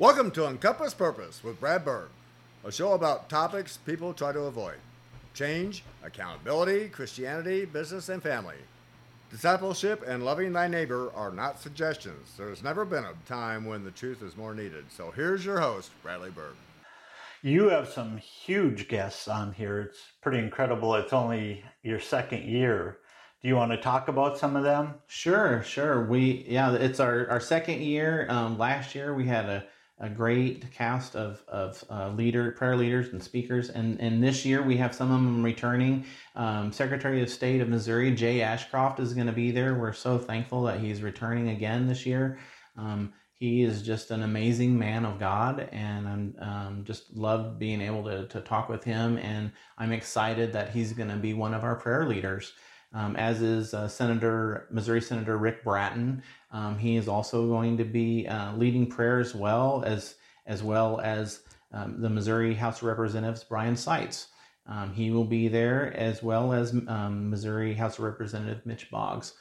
Welcome to Encompass Purpose with Brad Berg, a show about topics people try to avoid change, accountability, Christianity, business, and family. Discipleship and loving thy neighbor are not suggestions. There's never been a time when the truth is more needed. So here's your host, Bradley Berg. You have some huge guests on here. It's pretty incredible. It's only your second year. Do you want to talk about some of them? Sure, sure. We yeah, it's our, our second year. Um, last year we had a, a great cast of of uh, leader prayer leaders and speakers, and and this year we have some of them returning. Um, Secretary of State of Missouri Jay Ashcroft is going to be there. We're so thankful that he's returning again this year. Um, he is just an amazing man of God, and I'm um, just love being able to, to talk with him. And I'm excited that he's going to be one of our prayer leaders, um, as is uh, Senator Missouri Senator Rick Brattin. Um, he is also going to be uh, leading prayer as well as as well as um, the Missouri House of Representatives Brian Seitz. Um, he will be there as well as um, Missouri House of Representative Mitch Boggs.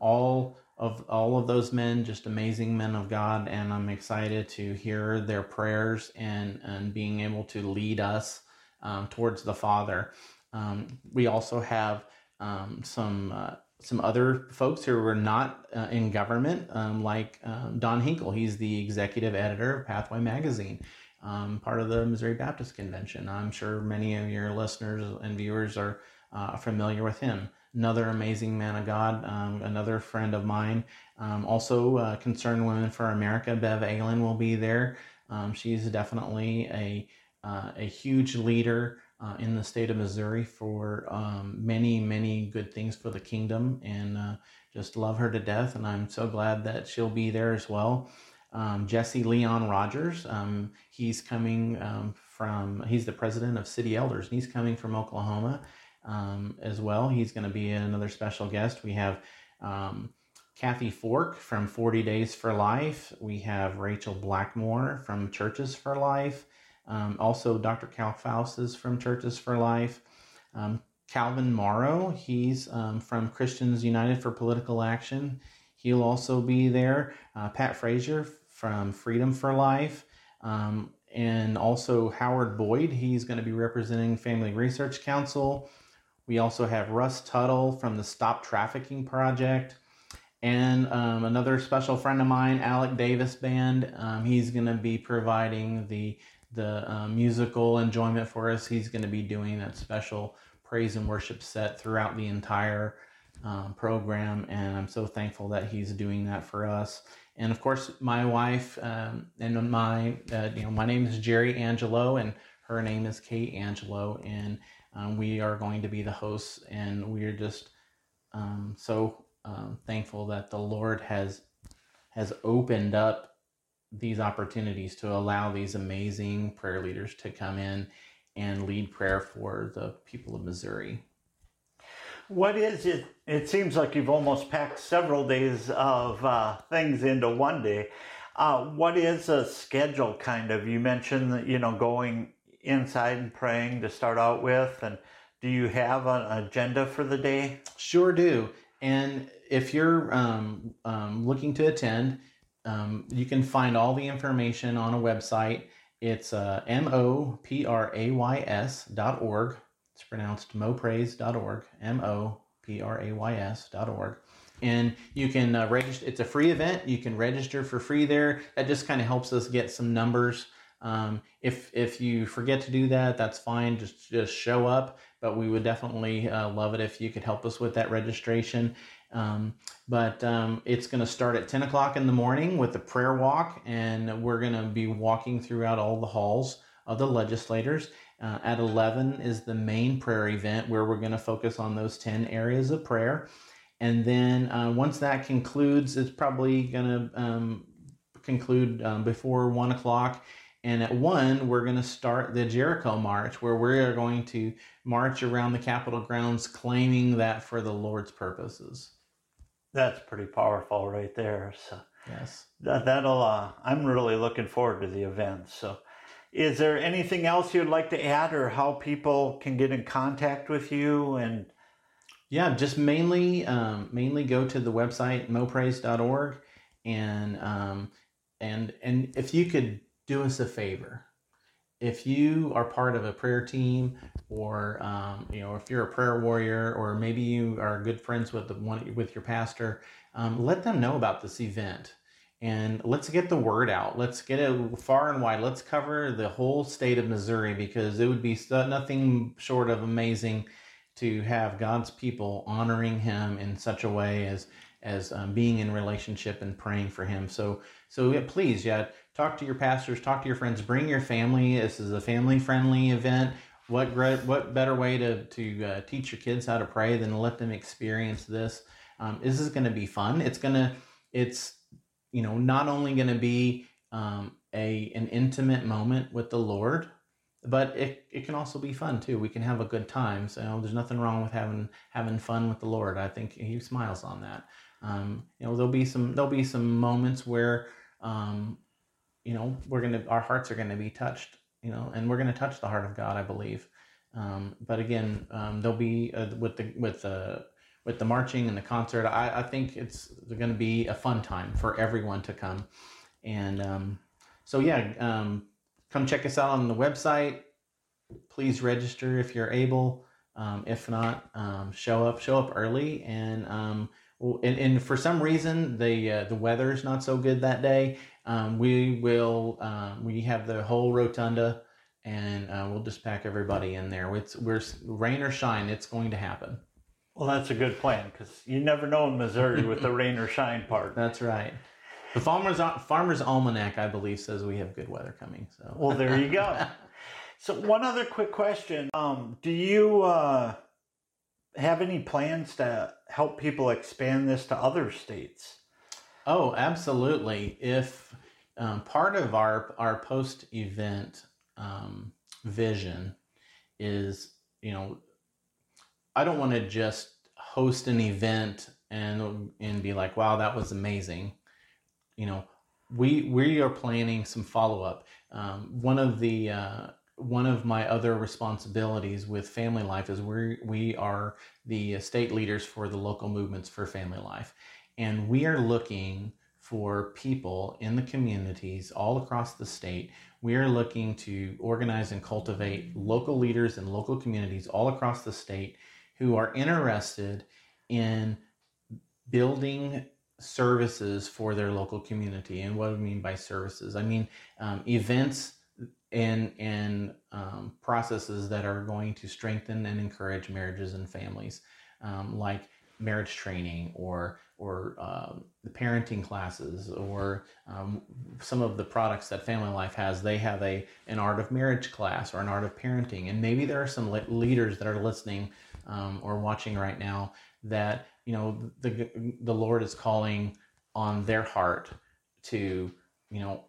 all of all of those men, just amazing men of God, and I'm excited to hear their prayers and and being able to lead us um, towards the Father. Um, we also have um, some uh, some other folks who were not uh, in government, um, like um, Don Hinkle. He's the executive editor of Pathway Magazine. Um, part of the Missouri Baptist Convention. I'm sure many of your listeners and viewers are uh, familiar with him another amazing man of God, um, another friend of mine. Um, also, uh, Concerned Women for America, Bev Ehlen will be there. Um, she's definitely a uh, a huge leader uh, in the state of Missouri for um, many, many good things for the kingdom, and uh, just love her to death. And I'm so glad that she'll be there as well. Um, Jesse Leon Rogers, um, he's coming from, he's the president of City Elders, and he's coming from Oklahoma um, as well. He's going to be another special guest. We have um, Kathy Forck from 40 Days for Life. We have Rachel Blackmore from Churches for Life. Um, also, Dr. Cal Faust is from Churches for Life. Um, Calvin Morrow, he's um, from Christians United for Political Action. He'll also be there. Uh, Pat Frazier from Freedom for Life. Um, and also Howard Boyd, he's going to be representing Family Research Council. We also have Russ Tuttle from the Stop Trafficking Project. And um, another special friend of mine, Alec Davis Band. Um, he's going to be providing the the uh, musical enjoyment for us. He's going to be doing that special praise and worship set throughout the entire um, program, and I'm so thankful that he's doing that for us. And of course, my wife um, and my uh, you know my name is Jerry Angelo, and her name is Kate Angelo, and um, we are going to be the hosts, and we are just um, so um, thankful that the Lord has has opened up these opportunities to allow these amazing prayer leaders to come in and lead prayer for the people of Missouri. What is it? It seems like you've almost packed several days of uh, things into one day. Uh, what is a schedule kind of? You mentioned that, you know, going inside and praying to start out with? And do you have an agenda for the day? Sure do. And if you're um, um, looking to attend, um, you can find all the information on a website. It's uh, M-O-P-R-A-Y-S dot org. It's pronounced mopraise dot org. M-O-P-R-A-Y-S dot org. And you can uh, register. It's a free event. You can register for free there. That just kind of helps us get some numbers um, if if you forget to do that, that's fine. Just just show up. But we would definitely uh, love it if you could help us with that registration. Um, but um, it's going to start at 10 o'clock in the morning with the prayer walk, and we're going to be walking throughout all the halls of the legislators. Uh, at 11 is the main prayer event where we're going to focus on those 10 areas of prayer. And then uh, once that concludes, it's probably going to um, conclude um, before 1 o'clock and at one, we're going to start the Jericho March, where we are going to march around the Capitol grounds claiming that for the Lord's purposes. That's pretty powerful right there. So yes, that, that'll. Uh, I'm really looking forward to the event. So, is there anything else you'd like to add, or how people can get in contact with you? And yeah, just mainly, um, mainly go to the website moprays.org and um, and and if you could do us a favor, if you are part of a prayer team, or um, you know, if you're a prayer warrior, or maybe you are good friends with the one with your pastor, um, let them know about this event and let's get the word out. Let's get it far and wide. Let's cover the whole state of Missouri because it would be nothing short of amazing to have God's people honoring Him in such a way as as um, being in relationship and praying for Him. So so yeah, please, yeah, talk to your pastors, talk to your friends, bring your family. This is a family friendly event. What what better way to to uh, teach your kids how to pray than to let them experience this? Um, this is going to be fun. It's gonna it's you know, not only going to be um, a an intimate moment with the Lord, but it, it can also be fun too. We can have a good time. So there's nothing wrong with having having fun with the Lord. I think He smiles on that. Um, you know, there'll be some there'll be some moments where, um, you know, we're gonna our hearts are gonna be touched. You know, and we're gonna touch the heart of God, I believe. Um, but again, um, there'll be uh, with the with the with the marching and the concert. I, I think it's going to be a fun time for everyone to come. And um, so, yeah, um, come check us out on the website. Please register if you're able. Um, if not, um, show up. Show up early. And um, and, and for some reason the uh, the weather is not so good that day. Um, we will we have the whole rotunda, and uh, we'll just pack everybody in there. It's we're rain or shine. It's going to happen. Well, that's a good plan because you never know in Missouri with the rain or shine part. That's right. The farmer's farmer's almanac, I believe, says we have good weather coming. So well, there you go. so one other quick question: um, Do you uh, have any plans to help people expand this to other states? Oh, absolutely. If um, part of our our post event um, vision is you know I don't want to just host an event and and be like, wow, that was amazing. You know, we we are planning some follow up. Um, one of the uh, one of my other responsibilities with family life is we we are the state leaders for the local movements for family life, and we are looking for people in the communities all across the state. We are looking to organize and cultivate local leaders and local communities all across the state who are interested in building services for their local community. And what I mean by services? I mean um, events and and um, processes that are going to strengthen and encourage marriages and families, um, like marriage training or or um, the parenting classes or um, some of the products that Family Life has. They have a an art of marriage class or an art of parenting, and maybe there are some leaders that are listening um, or watching right now that you know the the Lord is calling on their heart to you know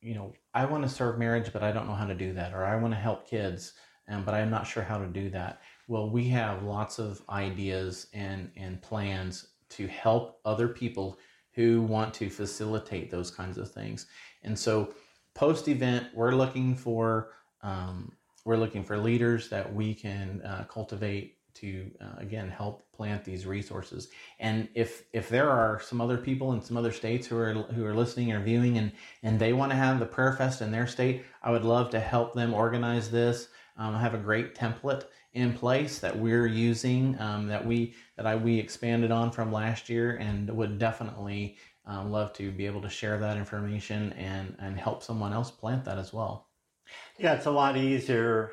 you know I want to serve marriage but I don't know how to do that or I want to help kids um, but I'm not sure how to do that. Well, we have lots of ideas and and plans to help other people who want to facilitate those kinds of things. And so, post event, we're looking for um, we're looking for leaders that we can uh, cultivate to uh, again help plant these resources. And if if there are some other people in some other states who are who are listening or viewing and and they want to have the prayer fest in their state, I would love to help them organize this. Um, I have a great template in place that we're using um, that we that I we expanded on from last year, and would definitely um, love to be able to share that information and and help someone else plant that as well. Yeah, it's a lot easier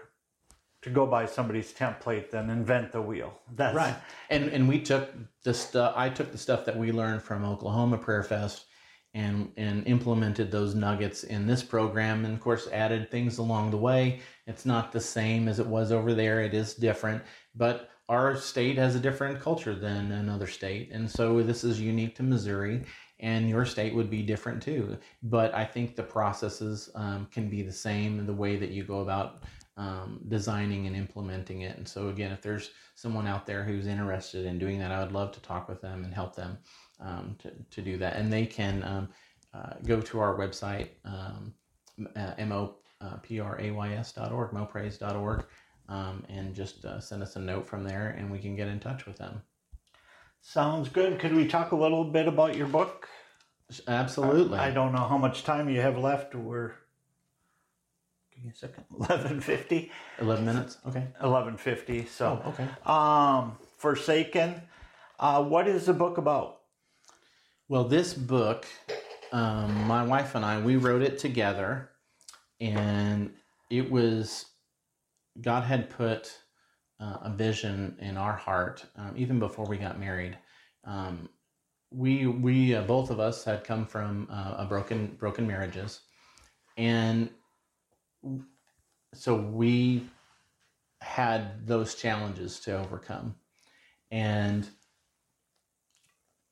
to go by somebody's template than invent the wheel. That's right. And and we took the stuff. I took the stuff that we learned from Oklahoma Prayer Fest and and implemented those nuggets in this program, and of course added things along the way. It's not the same as it was over there. It is different, but our state has a different culture than another state, and so this is unique to Missouri. And your state would be different too. But I think the processes um, can be the same, the way that you go about um, designing and implementing it. And so, again, if there's someone out there who's interested in doing that, I would love to talk with them and help them um, to, to do that. And they can um, uh, go to our website, um, uh, moprays.org, moprays.org, um, and just uh, send us a note from there and we can get in touch with them. Sounds good. Could we talk a little bit about your book? Absolutely. I, I don't know how much time you have left. We're give me a second. Eleven fifty. 11 minutes. Okay. Eleven fifty. So Oh, okay. um Forsaken. Uh, what is the book about? Well, this book, um, my wife and I, we wrote it together, and it was God had put uh, a vision in our heart um, even before we got married. Um, we we uh, both of us had come from uh, a broken broken marriages, and so we had those challenges to overcome, and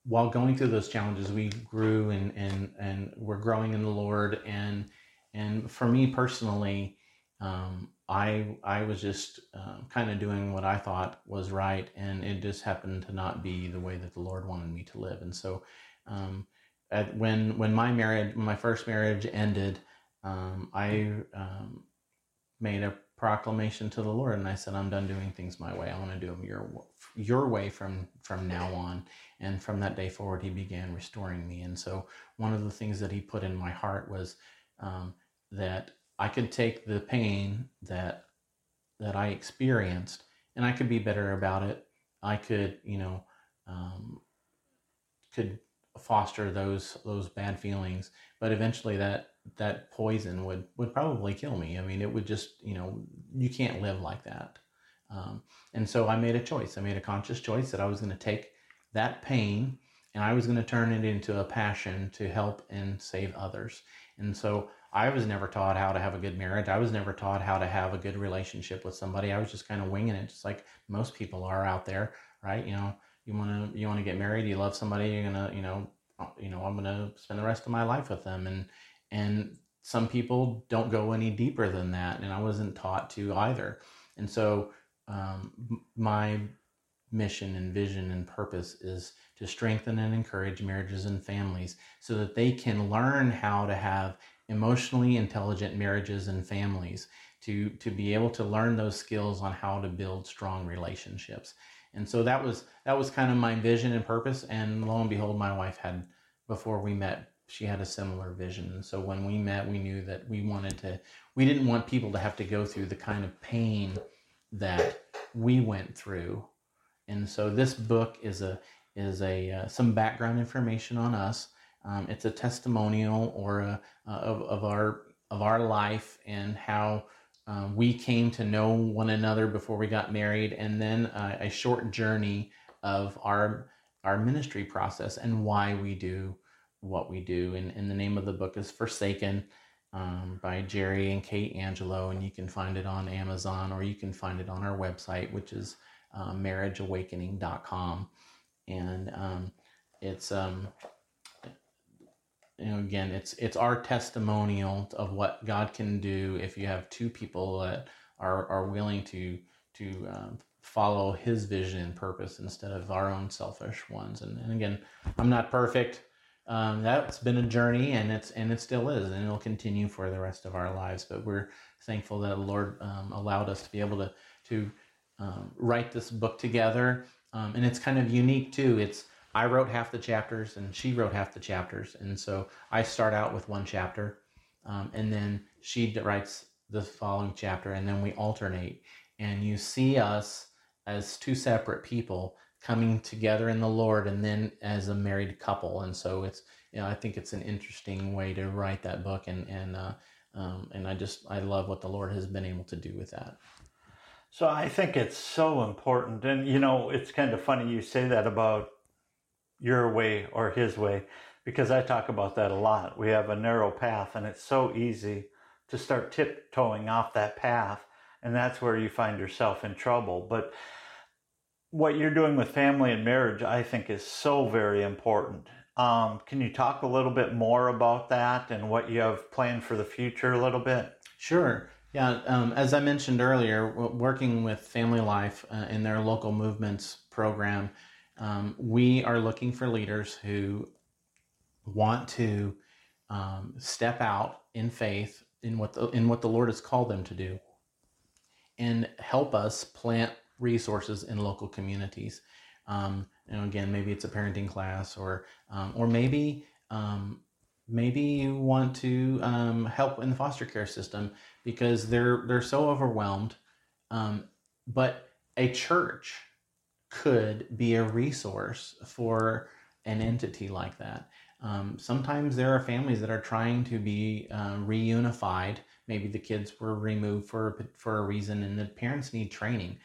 while going through those challenges, we grew and and and we're growing in the Lord. And and for me personally, um, I I was just um, kind of doing what I thought was right, and it just happened to not be the way that the Lord wanted me to live. And so, um, at, when when my marriage, my first marriage ended, um, I um, made a proclamation to the Lord, and I said, "I'm done doing things my way. I want to do them your your way from from now on." And from that day forward, He began restoring me. And so, one of the things that He put in my heart was um, that I could take the pain that that I experienced, and I could be better about it. I could, you know, um, could foster those those bad feelings, but eventually that that poison would would probably kill me. I mean, it would just, you know, you can't live like that. Um, and so I made a choice. I made a conscious choice that I was going to take that pain and I was going to turn it into a passion to help and save others. And so I was never taught how to have a good marriage. I was never taught how to have a good relationship with somebody. I was just kind of winging it, just like most people are out there, right? You know, you want to you want to get married, you love somebody, you're gonna, you know, you know, I'm gonna spend the rest of my life with them, and and some people don't go any deeper than that, and I wasn't taught to either. And so um, my mission and vision and purpose is to strengthen and encourage marriages and families so that they can learn how to have emotionally intelligent marriages and families to to be able to learn those skills on how to build strong relationships and so that was that was kind of my vision and purpose and lo and behold my wife had before we met she had a similar vision and so when we met we knew that we wanted to we didn't want people to have to go through the kind of pain that we went through and so this book is a is a uh, some background information on us. Um, it's a testimonial or a, uh, of, of our of our life and how um, we came to know one another before we got married, and then a short journey of our our ministry process and why we do what we do. And, and the name of the book is Forsaken um, by Jerry and Kate Angelo, and you can find it on Amazon or you can find it on our website, which is uh, marriageawakening.com. And um, it's, um, you know, again, it's, it's our testimonial of what God can do if you have two people that are, are willing to, to um, follow his vision and purpose instead of our own selfish ones. And, and again, I'm not perfect. Um, that's been a journey and it's and it still is and it'll continue for the rest of our lives but we're thankful that the lord um, allowed us to be able to to um, write this book together. Um, and it's kind of unique too. It's I wrote half the chapters and she wrote half the chapters, and so I start out with one chapter, um, and then she writes the following chapter, and then we alternate. And you see us as two separate people coming together in the Lord, and then as a married couple. And so it's you know I think it's an interesting way to write that book, and and uh, um, and I just I love what the Lord has been able to do with that. So I think it's so important. And, you know, it's kind of funny you say that about your way or his way, because I talk about that a lot. We have a narrow path, and it's so easy to start tiptoeing off that path. And that's where you find yourself in trouble. But what you're doing with family and marriage, I think, is so very important. Um, can you talk a little bit more about that and what you have planned for the future a little bit? Sure. Yeah, um, as I mentioned earlier, working with Family Life uh, in their local movements program, um, we are looking for leaders who want to um, step out in faith in what the, in what the Lord has called them to do, and help us plant resources in local communities. Um, you know, again, maybe it's a parenting class, or um, or maybe Um, maybe you want to um, help in the foster care system because they're they're so overwhelmed. Um, but a church could be a resource for an entity like that. Um, sometimes there are families that are trying to be uh, reunified. Maybe the kids were removed for for a reason, and the parents need training.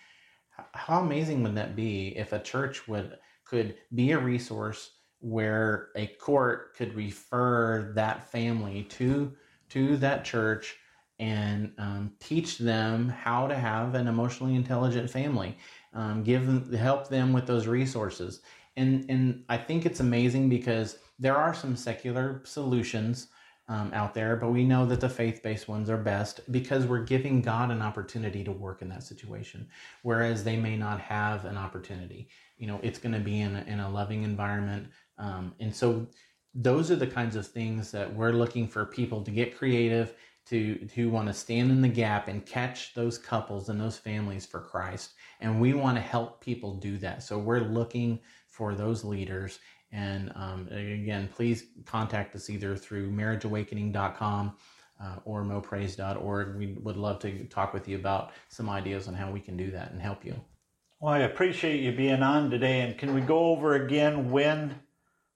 How amazing would that be if a church would could be a resource where a court could refer that family to to that church and um, teach them how to have an emotionally intelligent family um, give them help them with those resources. And and i think it's amazing because there are some secular solutions um, out there but we know that the faith-based ones are best because we're giving god an opportunity to work in that situation whereas they may not have an opportunity. You know it's going to be in a, in a loving environment um, and so those are the kinds of things that we're looking for people to get creative to to want to stand in the gap and catch those couples and those families for Christ and we want to help people do that. So we're looking for those leaders and um, again please contact us either through marriageawakening.com uh, or moprays.org we would love to talk with you about some ideas on how we can do that and help you. Well i appreciate you being on today. And can we go over again when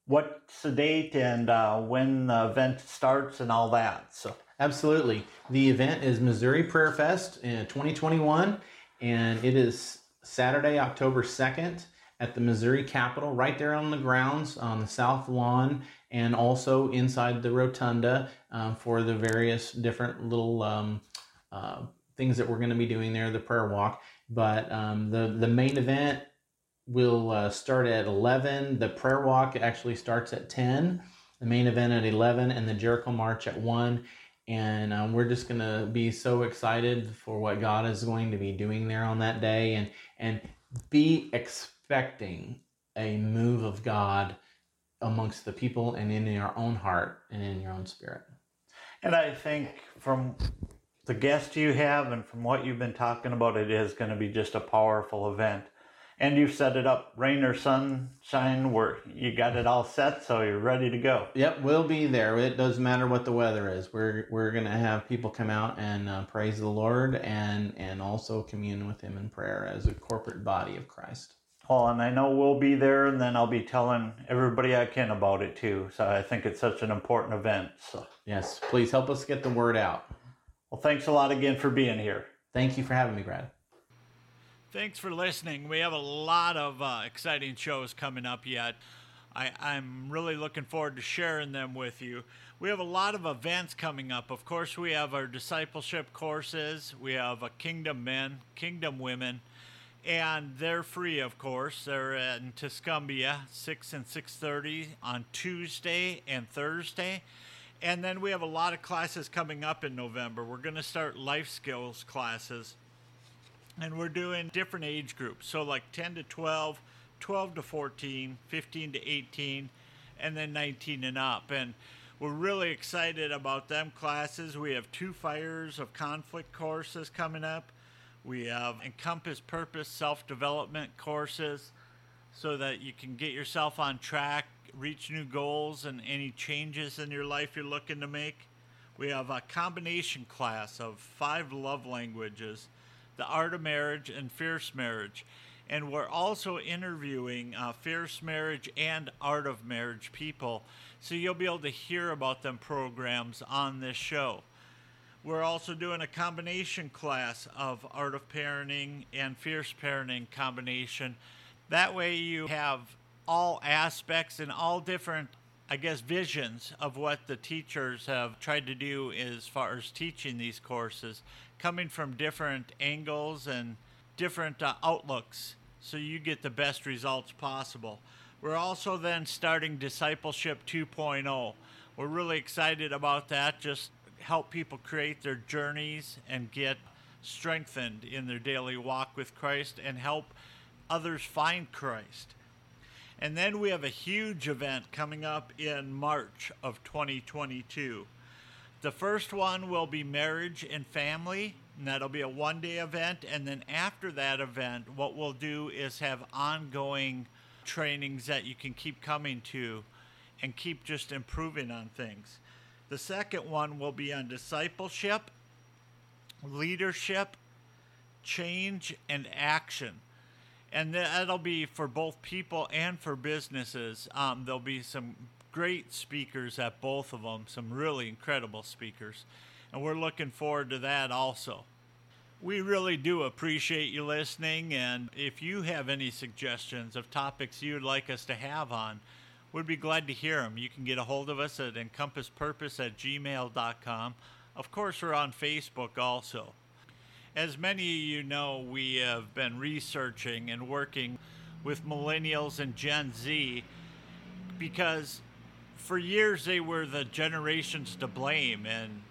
what's the date and uh, when the event starts and all that? So. Absolutely. The event is Missouri Prayer Fest in 2021, and it is Saturday, October 2nd at the Missouri Capitol, right there on the grounds on the south lawn, and also inside the rotunda um, for the various different little um, uh, things that we're going to be doing there, the prayer walk. But um, the, the main event will uh, start at 11. The prayer walk actually starts at 10, the main event at 11, and the Jericho March at 1 and um, we're just going to be so excited for what God is going to be doing there on that day and and be expecting a move of God amongst the people and in your own heart and in your own spirit. And I think from the guest you have and from what you've been talking about, it is going to be just a powerful event. And you've set it up rain or sunshine where you got it all set so you're ready to go. Yep we'll be there. It doesn't matter what the weather is. We're we're gonna have people come out and uh, praise the lord and and also commune with him in prayer as a corporate body of christ well and i know we'll be there and then i'll be telling everybody i can about it too so i think it's such an important event so yes please help us get the word out well thanks a lot again for being here thank you for having me brad Thanks for listening. We have a lot of uh, exciting shows coming up yet. I, I'm really looking forward to sharing them with you. We have a lot of events coming up. Of course, we have our discipleship courses. We have a Kingdom Men, Kingdom Women, and they're free, of course. They're in Tuscumbia, 6 and 6.30 on Tuesday and Thursday. And then we have a lot of classes coming up in November. We're going to start life skills classes and we're doing different age groups. So like 10 to 12, 12 to 14, 15 to 18, and then 19 and up. And we're really excited about them classes. We have two fires of conflict courses coming up. We have encompass purpose self development courses so that you can get yourself on track, reach new goals, and any changes in your life you're looking to make. We have a combination class of five love languages the Art of Marriage and Fierce Marriage. And we're also interviewing uh, Fierce Marriage and Art of Marriage people. So you'll be able to hear about them programs on this show. We're also doing a combination class of Art of Parenting and Fierce Parenting combination. That way you have all aspects and all different I guess, visions of what the teachers have tried to do as far as teaching these courses coming from different angles and different uh, outlooks so you get the best results possible. We're also then starting Discipleship 2.0. We're really excited about that. Just help people create their journeys and get strengthened in their daily walk with Christ and help others find Christ. And then we have a huge event coming up in March of 2022. The first one will be marriage and family, and that'll be a one day event. And then after that event, what we'll do is have ongoing trainings that you can keep coming to. and keep just improving on things. The second one will be on discipleship, leadership, change, and action. And that'll be for both people and for businesses. Um, there'll be some great speakers at both of them, some really incredible speakers. And we're looking forward to that also. We really do appreciate you listening. And if you have any suggestions of topics you'd like us to have on, we'd be glad to hear them. You can get a hold of us at encompasspurpose at gmail.com. Of course, we're on Facebook also. As many of you know, we have been researching and working with millennials and Gen Z because for years they were the generations to blame. And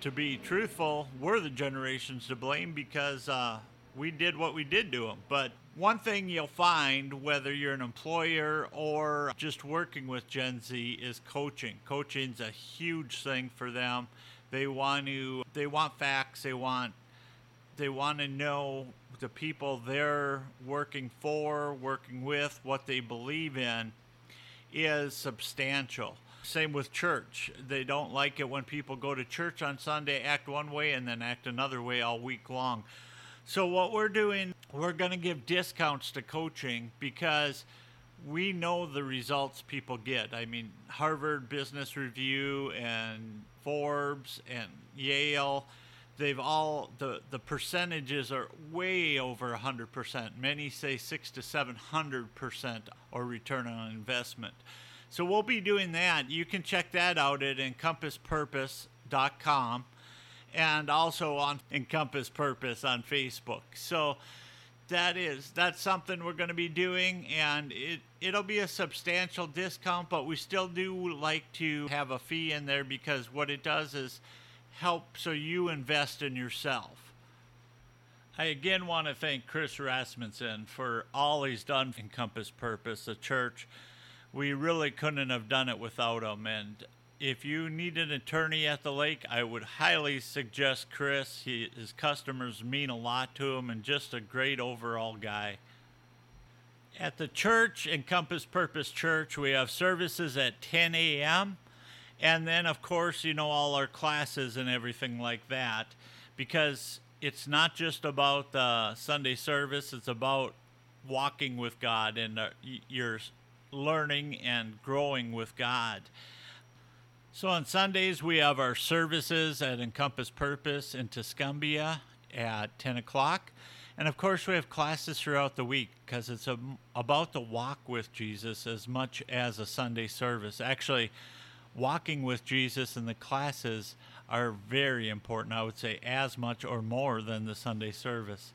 to be truthful, we're the generations to blame because uh, we did what we did to them. But one thing you'll find, whether you're an employer or just working with Gen Z, is coaching. Coaching's a huge thing for them. They want to, they want facts. They want, they want to know the people they're working for, working with, what they believe in, is substantial. Same with church. They don't like it when people go to church on Sunday, act one way, and then act another way all week long. So, what we're doing, we're going to give discounts to coaching because we know the results people get. I mean, Harvard Business Review and Forbes and Yale, they've all, the, the percentages are way over 100%. Many say 6 to 700% or return on investment. So we'll be doing that. You can check that out at encompasspurpose.com and also on Encompass Purpose on Facebook. So that is that's something we're going to be doing and it it'll be a substantial discount but we still do like to have a fee in there because what it does is help so you invest in yourself. I again want to thank Chris Rasmussen for all he's done for Encompass Purpose, the church. We really couldn't have done it without him and if you need an attorney at the lake, I would highly suggest Chris. He, his customers mean a lot to him and just a great overall guy. At the church, Encompass Purpose Church, we have services at 10 a.m. And then, of course, you know, all our classes and everything like that because it's not just about the Sunday service, it's about walking with God and uh, you're learning and growing with God. So on Sundays, we have our services at Encompass Purpose in Tuscumbia at 10 o'clock. And of course, we have classes throughout the week because it's a, about the walk with Jesus as much as a Sunday service. Actually, walking with Jesus and the classes are very important. I would say as much or more than the Sunday service.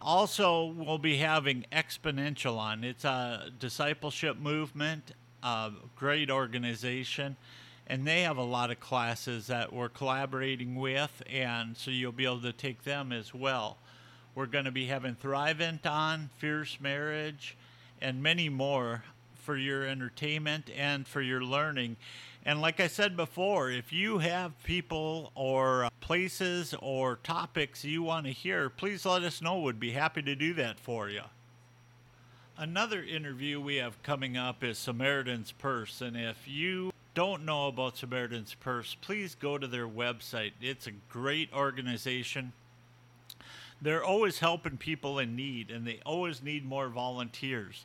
Also, we'll be having Exponential on. It's a discipleship movement, a great organization and they have a lot of classes that we're collaborating with, and so you'll be able to take them as well. We're going to be having Thrivent on, Fierce Marriage, and many more for your entertainment and for your learning. And like I said before, if you have people or uh, places or topics you want to hear, please let us know. We'd be happy to do that for you. Another interview we have coming up is Samaritan's Purse. And if you don't know about Samaritan's Purse, please go to their website. It's a great organization. They're always helping people in need, and they always need more volunteers.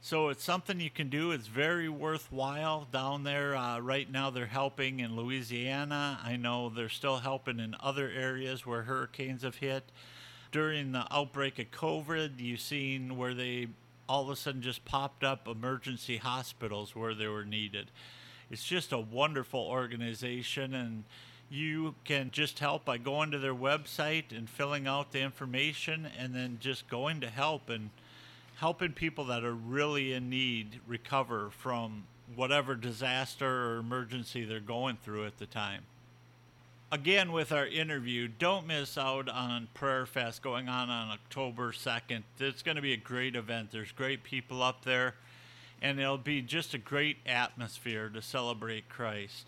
So it's something you can do. It's very worthwhile down there. Uh, right now, they're helping in Louisiana. I know they're still helping in other areas where hurricanes have hit. During the outbreak of COVID, you've seen where they all of a sudden just popped up emergency hospitals where they were needed it's just a wonderful organization and you can just help by going to their website and filling out the information and then just going to help and helping people that are really in need recover from whatever disaster or emergency they're going through at the time. Again, with our interview, don't miss out on Prayer Fest going on on October 2nd. It's going to be a great event. There's great people up there and it'll be just a great atmosphere to celebrate Christ.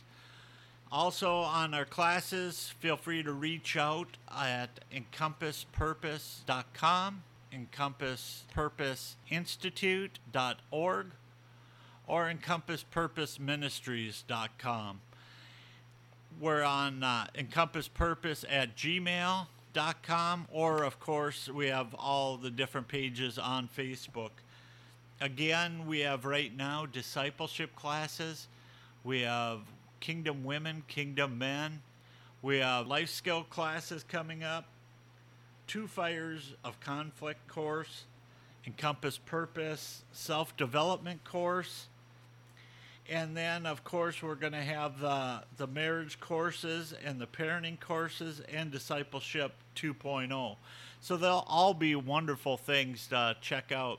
Also, on our classes, feel free to reach out at encompasspurpose.com, encompasspurposeinstitute.org, or encompasspurposeministries.com. We're on uh, encompasspurpose at gmail.com, or of course, we have all the different pages on Facebook. Again, we have right now discipleship classes, we have Kingdom Women, Kingdom Men, we have life skill classes coming up, Two Fires of Conflict course, Encompass Purpose self development course. And then, of course, we're going to have the, the marriage courses and the parenting courses and discipleship 2.0. So they'll all be wonderful things to check out.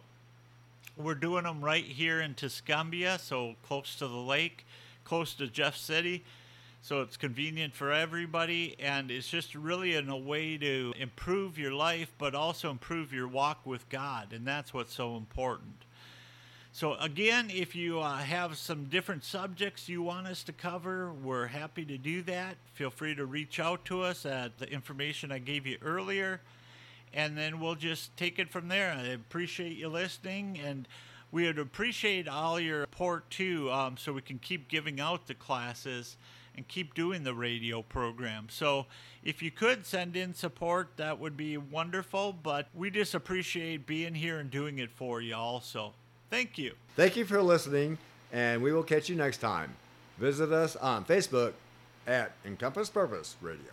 We're doing them right here in Tuscumbia, so close to the lake, close to Jeff City. So it's convenient for everybody, and it's just really in a way to improve your life, but also improve your walk with God, and that's what's so important. So, again, if you uh, have some different subjects you want us to cover, we're happy to do that. Feel free to reach out to us at the information I gave you earlier, and then we'll just take it from there. I appreciate you listening, and we would appreciate all your support too, um, so we can keep giving out the classes and keep doing the radio program. So if you could send in support, that would be wonderful. But we just appreciate being here and doing it for you also. Thank you. Thank you for listening, and we will catch you next time. Visit us on Facebook at Encompass Purpose Radio.